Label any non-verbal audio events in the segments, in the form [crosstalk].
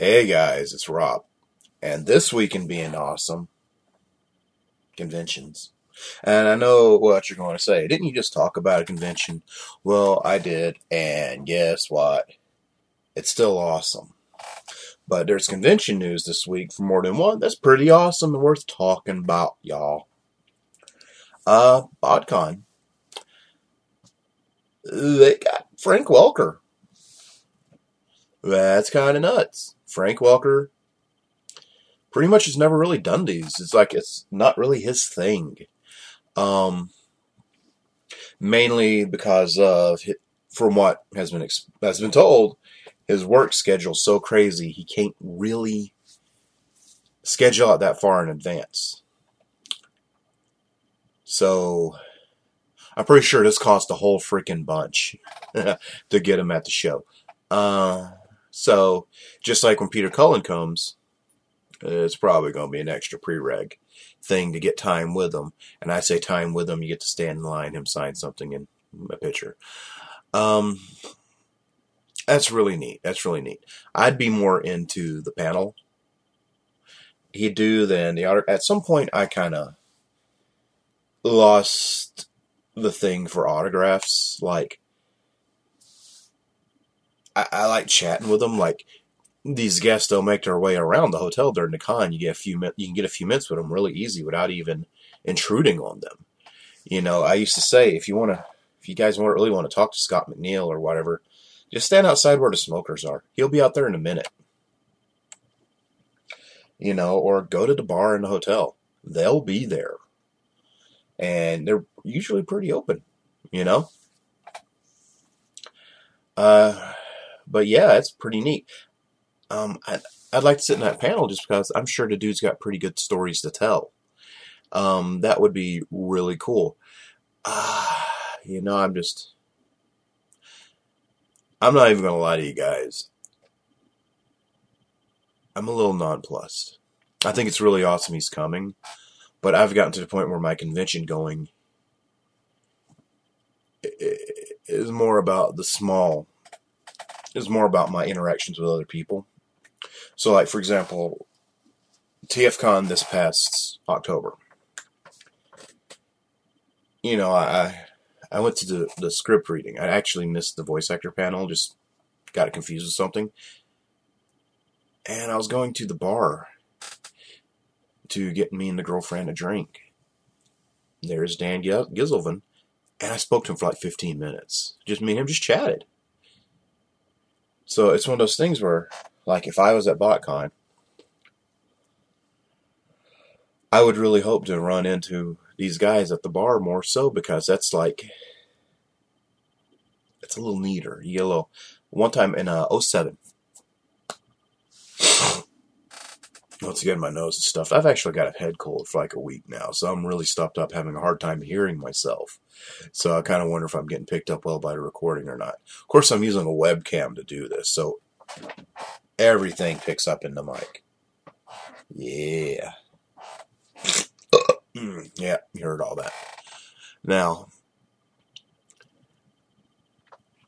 Hey guys, it's Rob. And this week in being awesome, conventions. And I know what you're going to say. Didn't you just talk about a convention? Well, I did. And guess what? It's still awesome. But there's convention news this week for more than one that's pretty awesome and worth talking about, y'all. Uh, BotCon. They got Frank Welker. That's kind of nuts. Frank Welker pretty much has never really done these. It's like it's not really his thing. Um, mainly because of from what has been has been told, his work schedule's so crazy he can't really schedule out that far in advance. So I'm pretty sure this cost a whole freaking bunch [laughs] to get him at the show. Uh, so just like when Peter Cullen comes, it's probably going to be an extra pre-reg thing to get time with him. And I say time with him, you get to stand in line, him sign something in a picture. Um, that's really neat. That's really neat. I'd be more into the panel he'd do than the auto. At some point, I kind of lost the thing for autographs. Like, I, I like chatting with them. Like, these guests don't make their way around the hotel during the con. You get a few you can get a few minutes with them really easy without even intruding on them. You know, I used to say if you want to, if you guys really want to talk to Scott McNeil or whatever, just stand outside where the smokers are. He'll be out there in a minute. You know, or go to the bar in the hotel. They'll be there, and they're usually pretty open. You know. Uh, but yeah, it's pretty neat. Um, I'd, I'd like to sit in that panel just because I'm sure the dude's got pretty good stories to tell. Um, that would be really cool. Uh, you know, I'm just, I'm not even gonna lie to you guys. I'm a little nonplussed. I think it's really awesome he's coming, but I've gotten to the point where my convention going is more about the small, is more about my interactions with other people. So, like for example, TFCon this past October. You know, I I I went to the, the script reading. I actually missed the voice actor panel, just got confused with something. And I was going to the bar to get me and the girlfriend a drink. There's Dan Gis- Giselvan, and I spoke to him for like 15 minutes. Just me and him just chatted. So it's one of those things where, like, if I was at BotCon, I would really hope to run into these guys at the bar more so because that's like it's a little neater. Little one time in uh 07. Once again, my nose is stuffed. I've actually got a head cold for like a week now, so I'm really stuffed up, having a hard time hearing myself. So I kind of wonder if I'm getting picked up well by the recording or not. Of course, I'm using a webcam to do this, so everything picks up in the mic. Yeah. [sniffs] Mm, yeah, you heard all that. Now,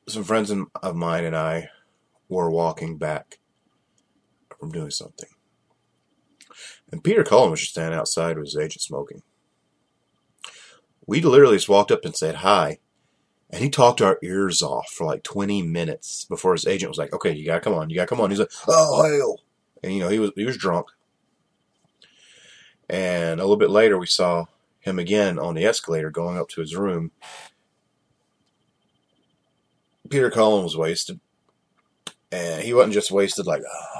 some friends of mine and I were walking back from doing something. And Peter Cullen was just standing outside with his agent smoking. We literally just walked up and said hi, and he talked our ears off for like 20 minutes before his agent was like, okay, you gotta come on, you gotta come on. He's like, oh, hell. And, you know, he was, he was drunk. And a little bit later, we saw him again on the escalator going up to his room. Peter Cullen was wasted. And he wasn't just wasted like, ah,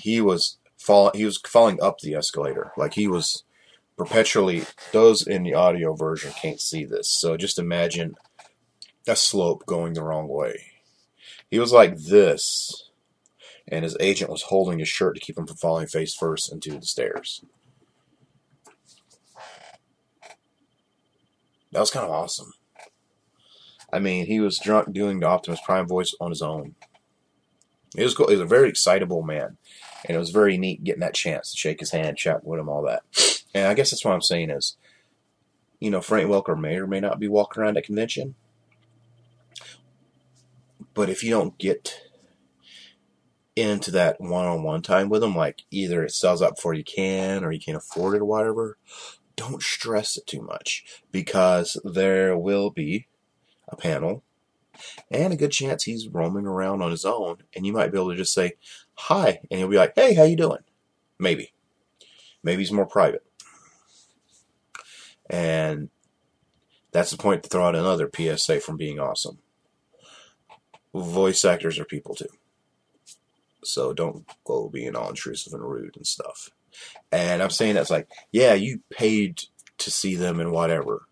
he was falling, he was falling up the escalator. Like he was perpetually, those in the audio version can't see this. So just imagine a slope going the wrong way. He was like this, and his agent was holding his shirt to keep him from falling face first into the stairs. That was kind of awesome. I mean, he was drunk doing the Optimus Prime voice on his own. He was cool. He was a very excitable man, and it was very neat getting that chance to shake his hand, chat with him, all that. And I guess that's what I'm saying is, you know, Frank Welker may or may not be walking around at convention, but if you don't get into that one-on-one time with him, like either it sells out before you can, or you can't afford it, or whatever, don't stress it too much because there will be a panel and a good chance he's roaming around on his own and you might be able to just say hi and he'll be like hey how you doing? Maybe. Maybe he's more private. And that's the point to throw out another psa from being awesome. Voice actors are people too. So don't go being all intrusive and rude and stuff. And i'm saying that's like yeah you paid to see them and whatever.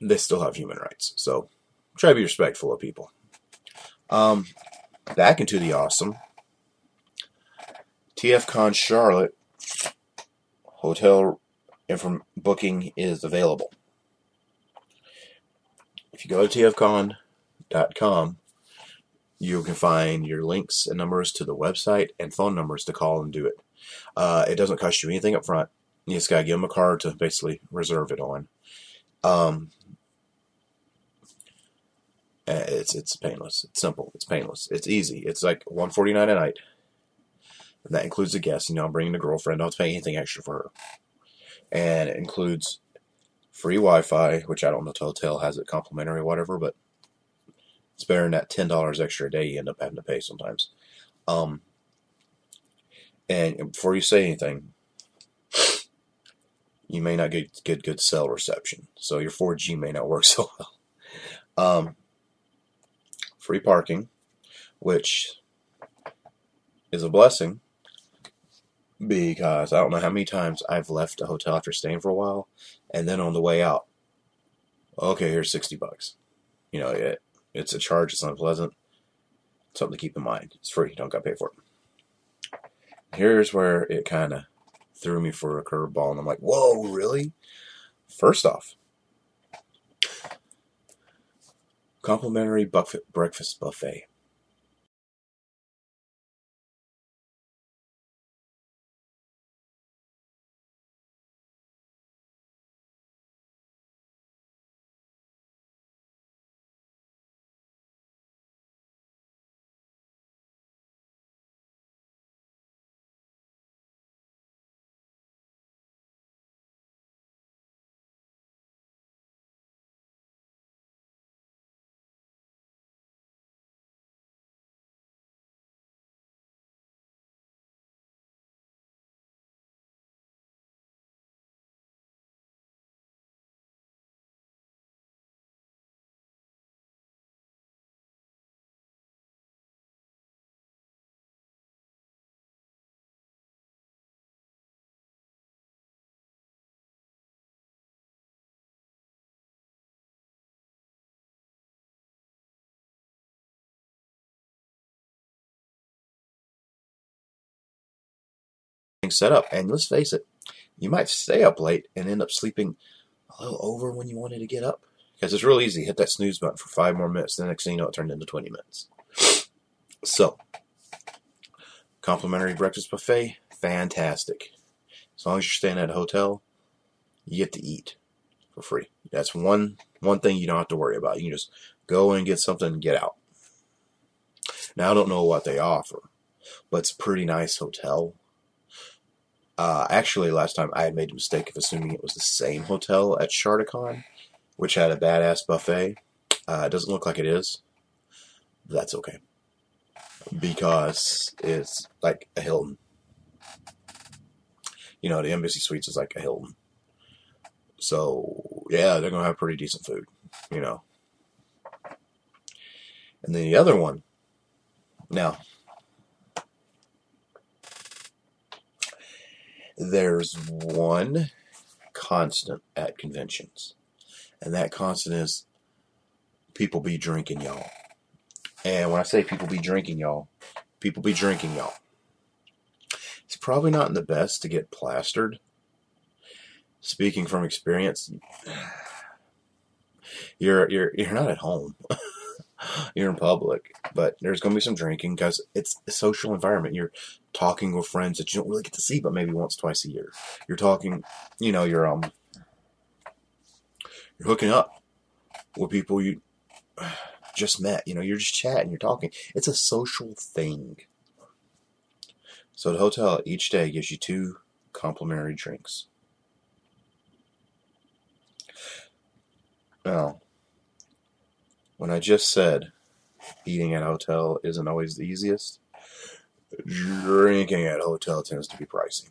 They still have human rights. So try to be respectful of people. Um, back into the awesome. TFCon Charlotte hotel inform- booking is available. If you go to tfcon.com, you can find your links and numbers to the website and phone numbers to call and do it. Uh, it doesn't cost you anything up front. You just gotta give them a card to basically reserve it on. Um, It's it's painless. It's simple. It's painless. It's easy. It's like one forty nine a night. And that includes the guest. You know, I'm bringing a girlfriend. I don't pay anything extra for her. And it includes free Wi-Fi, which I don't know if hotel has it complimentary or whatever, but it's better than that ten dollars extra a day you end up having to pay sometimes. Um, and before you say anything, you may not get get good cell reception, so your 4G may not work [laughs] so well. Um, free parking, which is a blessing because I don't know how many times I've left a hotel after staying for a while, and then on the way out, okay, here's sixty bucks. You know, it, it's a charge. It's unpleasant. Something to keep in mind. It's free. You don't got to pay for it. Here's where it kind of threw me for a curveball, and I'm like, whoa, really? First off, complimentary breakfast buffet. Set up. And let's face it, you might stay up late and end up sleeping a little over when you wanted to get up. Because it's real easy. Hit that snooze button for five more minutes. The next thing you know, it turned into 20 minutes. So, complimentary breakfast buffet, fantastic. As long as you're staying at a hotel, you get to eat for free. That's one one thing you don't have to worry about. You can just go and get something and get out. Now I don't know what they offer, but it's a pretty nice hotel. Uh, actually, last time I had made a mistake of assuming it was the same hotel at Shardicon, which had a badass buffet. Uh, it doesn't look like it is. That's okay. Because it's like a Hilton. You know, the Embassy Suites is like a Hilton. So, yeah, they're going to have pretty decent food, you know. And then the other one. Now, there's one constant at conventions, and that constant is people be drinking, y'all. And when I say people be drinking, y'all, people be drinking, y'all. It's probably not in the best to get plastered. Speaking from experience, [sighs] you're you're you're not at home. [laughs] [gasps] you're in public, but there's going to be some drinking because it's a social environment. You're talking with friends that you don't really get to see, but maybe once, twice a year. You're talking, you know, you're um, you're hooking up with people you [sighs] just met. You know, you're just chatting, you're talking. It's a social thing. So the hotel each day gives you two complimentary drinks. Now, when I just said eating at a hotel isn't always the easiest, drinking at a hotel tends to be pricey.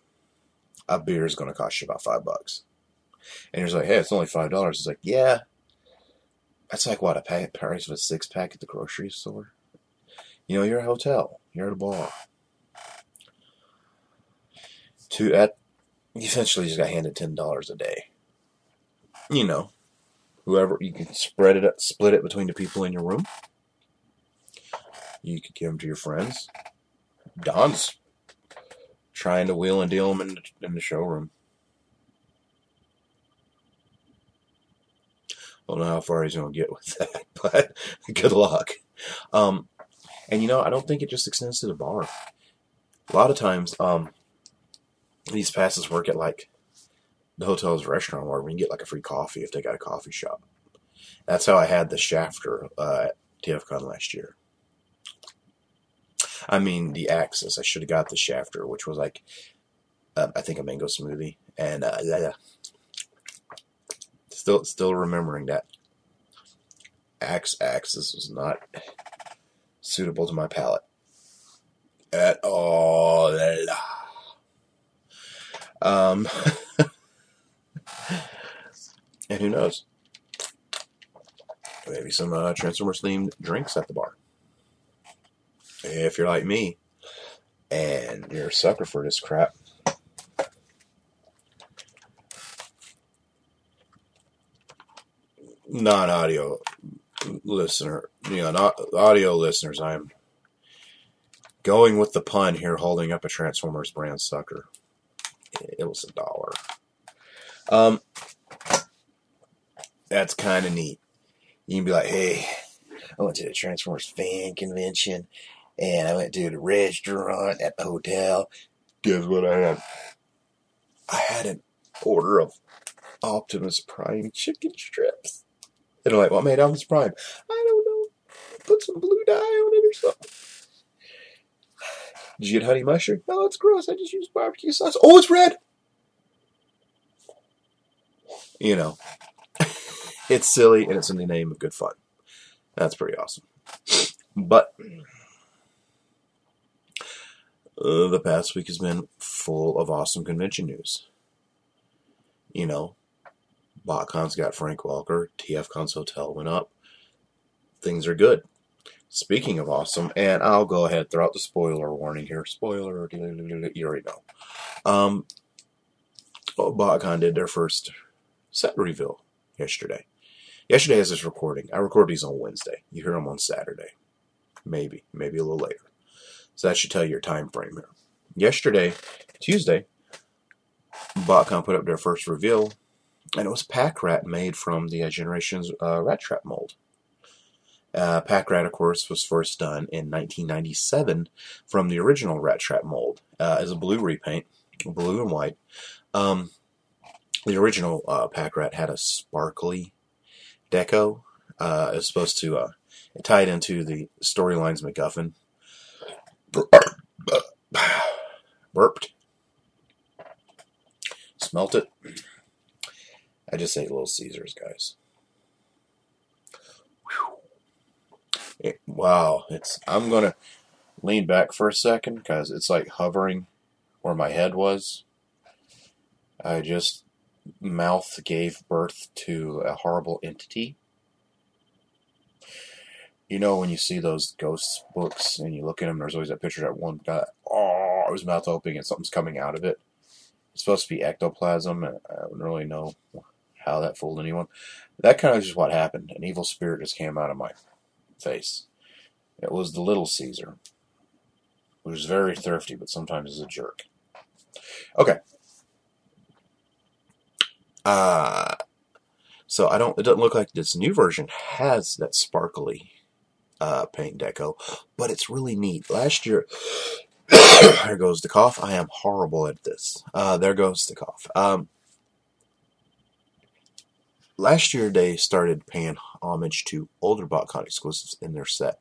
A beer is going to cost you about five bucks. And you're like, hey, it's only five dollars. It's like, yeah, that's like what a pack, price of a six pack at the grocery store. You know, you're at a hotel, you're at a bar. To at, you essentially just got handed ten dollars a day. You know, whoever you can spread it, split it between the people in your room. You could give them to your friends. Don's trying to wheel and deal them in the, in the showroom. I don't know how far he's going to get with [laughs] that, but good luck. Um, and you know, I don't think it just extends to the bar. A lot of times, um, these passes work at like the hotel's restaurant where we can get like a free coffee if they got a coffee shop. That's how I had the shafter uh, at TFCon last year. I mean, the Axis. I should have got the shafter, which was like, uh, I think a mango smoothie, and uh, yeah, yeah. Still, still remembering that. Axe Axis was not suitable to my palate at all. [laughs] Um, [laughs] and who knows? Maybe some uh, Transformers themed drinks at the bar. If you're like me and you're a sucker for this crap, non audio listener, you know, not audio listeners, I'm going with the pun here, holding up a Transformers brand sucker. It was a dollar. Um, that's kind of neat. You can be like, hey, I went to the Transformers fan convention and I went to the restaurant at the hotel. Guess what I had? I had an order of Optimus Prime chicken strips. And I'm like, what made Optimus Prime? I don't know. Put some blue dye on it or something. Did you get honey mustard? No, it's gross. I just used barbecue sauce. Oh, it's red. You know, it's silly and it's in the name of good fun. That's pretty awesome. But uh, the past week has been full of awesome convention news. You know, BotCon's got Frank Welker, TFCon's hotel went up. Things are good. Speaking of awesome, and I'll go ahead throw out the spoiler warning here. Spoiler, you already know. Um, BotCon did their first set reveal yesterday. Yesterday is this recording. I record these on Wednesday. You hear them on Saturday. Maybe, maybe a little later. So that should tell you your time frame here. Yesterday, Tuesday, BotCon put up their first reveal, and it was Pack Rat made from the uh, Generations uh, Rat Trap mold. Uh, Pack Rat, of course, was first done in 1997 from the original Rat Trap mold uh, as a blue repaint, blue and white. Um, the original uh, Pack Rat had a sparkly deco. Uh, was supposed to uh, it into the storylines MacGuffin. [sighs] Burped. Smelt it. I just ate Little Caesars, guys. It, wow, it's. I'm gonna lean back for a second because it's like hovering where my head was. I just mouth gave birth to a horrible entity. You know when you see those ghost books and you look at them, there's always that picture that one guy. Oh, his mouth opening and something's coming out of it. It's supposed to be ectoplasm. and I don't really know how that fooled anyone. That kind of just what happened. An evil spirit just came out of my face. It was the little Caesar, who's very thrifty, but sometimes is a jerk. Okay. Uh, So I don't. It doesn't look like this new version has that sparkly uh, paint deco, but it's really neat. Last year, [coughs] there goes the cough. I am horrible at this. Uh, there goes the cough. Um, last year they started paying homage to older BotCon exclusives in their set.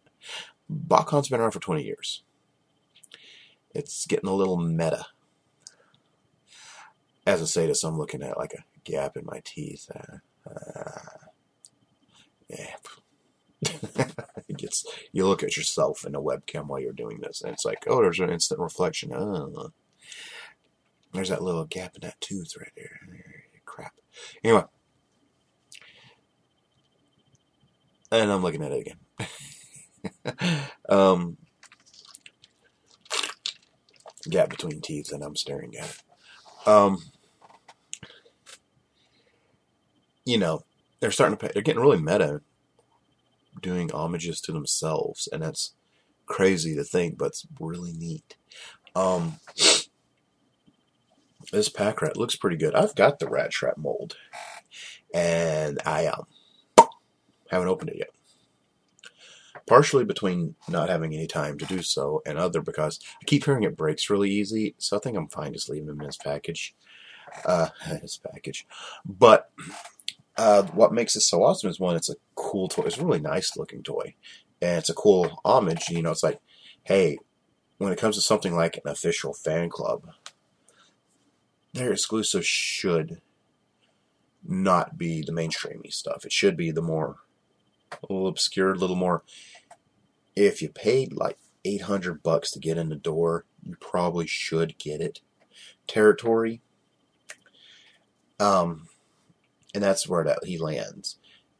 BotCon's been around for 20 years. It's getting a little meta. As a sadist, I'm looking at like a gap in my teeth. Uh, uh, yeah. [laughs] it gets you look at yourself in a webcam while you're doing this, and it's like, oh, there's an instant reflection. Oh, there's that little gap in that tooth right there. Crap. Anyway, and I'm looking at it again. [laughs] um, gap between teeth, and I'm staring at it. Um, you know, they're starting to pay, they're getting really meta doing homages to themselves, and that's crazy to think, but it's really neat. Um, this pack rat looks pretty good. I've got the rat trap mold, and I um, haven't opened it yet. Partially between not having any time to do so, and other because I keep hearing it breaks really easy, so I think I'm fine just leaving him in his package. Uh, [laughs] his package. But uh, what makes it so awesome is one, it's a cool toy. It's a really nice looking toy, and it's a cool homage. You know, it's like, hey, when it comes to something like an official fan club, their exclusive should not be the mainstreamy stuff. It should be the more a little obscure, a little more. If you paid like eight hundred bucks to get in the door, you probably should get it. Territory. Um, and that's where that he lands.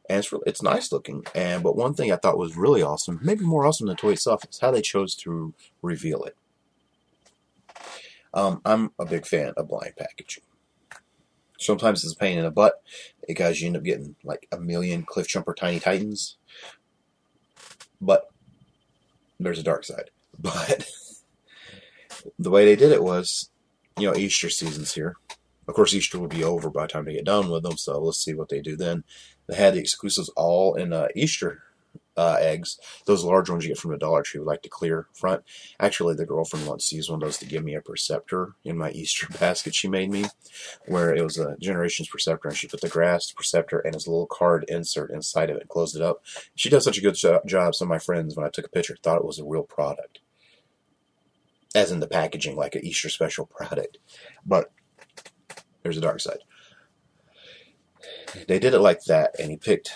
And it's really, it's nice looking. And but one thing I thought was really awesome, maybe more awesome than the toy itself, is how they chose to reveal it. Um, I'm a big fan of blind packaging. Sometimes it's a pain in the butt because you end up getting like a million Cliff Jumper Tiny Titans. But there's a dark side. [laughs] But the way they did it was, you know, Easter season's here. Of course, Easter will be over by the time they get done with them, so let's see what they do then. They had the exclusives all in uh, Easter uh, eggs. Those large ones you get from the Dollar Tree like the clear front. Actually, the girlfriend once used one of those to give me a Perceptor in my [laughs] Easter basket she made me, where it was a Generations Perceptor, and she put the grass Perceptor and his little card insert inside of it and closed it up. She does such a good job. Some of my friends, when I took a picture, thought it was a real product. As in the packaging, like an Easter special [laughs] product. But there's a dark side. They did it like that, and he picked.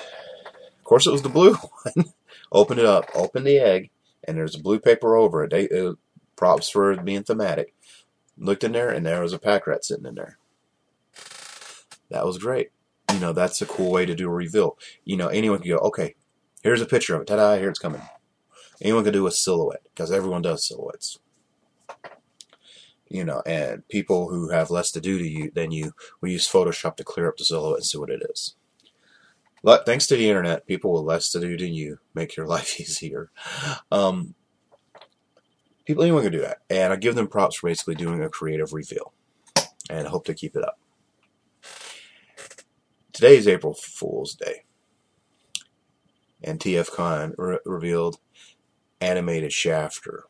Of course, it was the blue [laughs] one. Open it up, open the egg, and there's a blue paper over it. They, uh, props for being thematic. Looked in there, and there was a pack rat sitting in there. That was great. You know, that's a cool way to do a reveal. You know, anyone can go, okay, here's a picture of it. Ta-da, here it's coming. Anyone can do a silhouette because everyone does silhouettes you know, and people who have less to do to you than you will use Photoshop to clear up the silhouette and see what it is. But thanks to the internet, people with less to do than you make your [laughs] life easier. Um, people, anyone can do that, and I give them props for basically doing a creative reveal, and hope to keep it up. Today is April Fool's Day, and TFCon re- revealed animated Shafter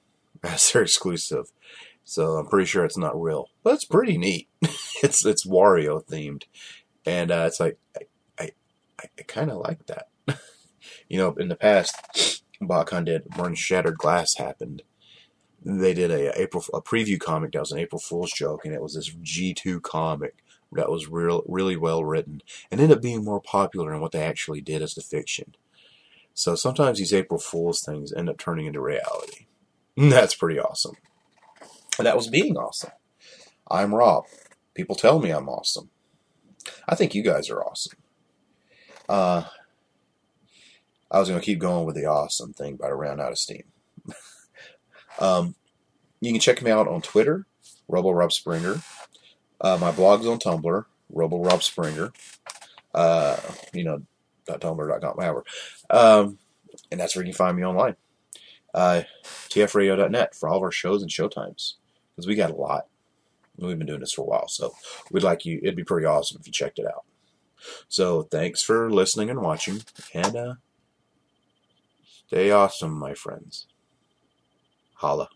as their [laughs] exclusive. So I'm pretty sure it's not real, but it's pretty neat. [laughs] it's it's Wario themed, and uh, it's like I I, I kind of like that. [laughs] you know, in the past, BotCon did when Shattered Glass happened. They did a, a April a preview comic that was an April Fool's joke, and it was this G2 comic that was real really well written, and ended up being more popular than what they actually did as the fiction. So sometimes these April Fool's things end up turning into reality. [laughs] That's pretty awesome. That was being awesome. I'm Rob. People tell me I'm awesome. I think you guys are awesome. Uh, I was going to keep going with the awesome thing, but I ran out of steam. [laughs] um, you can check me out on Twitter, Robo Rob Springer. Uh, my blog's on Tumblr, Robo Rob Springer. Uh, you know, .tumblr.com, whatever. Um, and that's where you can find me online. Uh, tfradio.net for all of our shows and showtimes because we got a lot. We've been doing this for a while, so we'd like you. It'd be pretty awesome if you checked it out. So thanks for listening and watching, and uh, stay awesome, my friends. Holla.